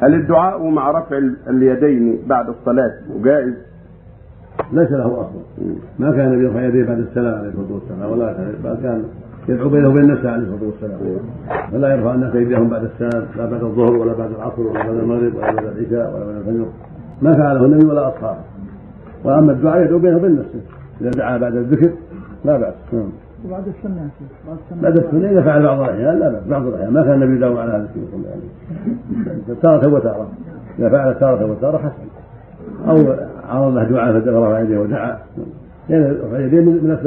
هل الدعاء مع رفع اليدين بعد الصلاة جائز؟ ليس له أصل. ما كان النبي يرفع يديه بعد السلام عليه الصلاة والسلام ولا كان كان يدعو بينه وبين الناس عليه الصلاة والسلام. فلا يرفع الناس ايديهم بعد السلام لا بعد الظهر ولا بعد العصر ولا بعد المغرب ولا بعد العشاء ولا بعد الفجر. ما فعله النبي ولا أصحابه. وأما الدعاء يدعو بينه وبين نفسه. إذا دعا بعد الذكر لا بأس. وبعد السنة. بعد السنة. إذا فعل بعض الأحيان لا باس بعض الأحيان. ما كان النبي يداوم على هذا الشيء صلى الله عليه وسلم تارة وتارة. إذا فعل تارة وتارة حسن. أو عرض له دعاء فرفع يديه ودعا. لأن رفع يديه من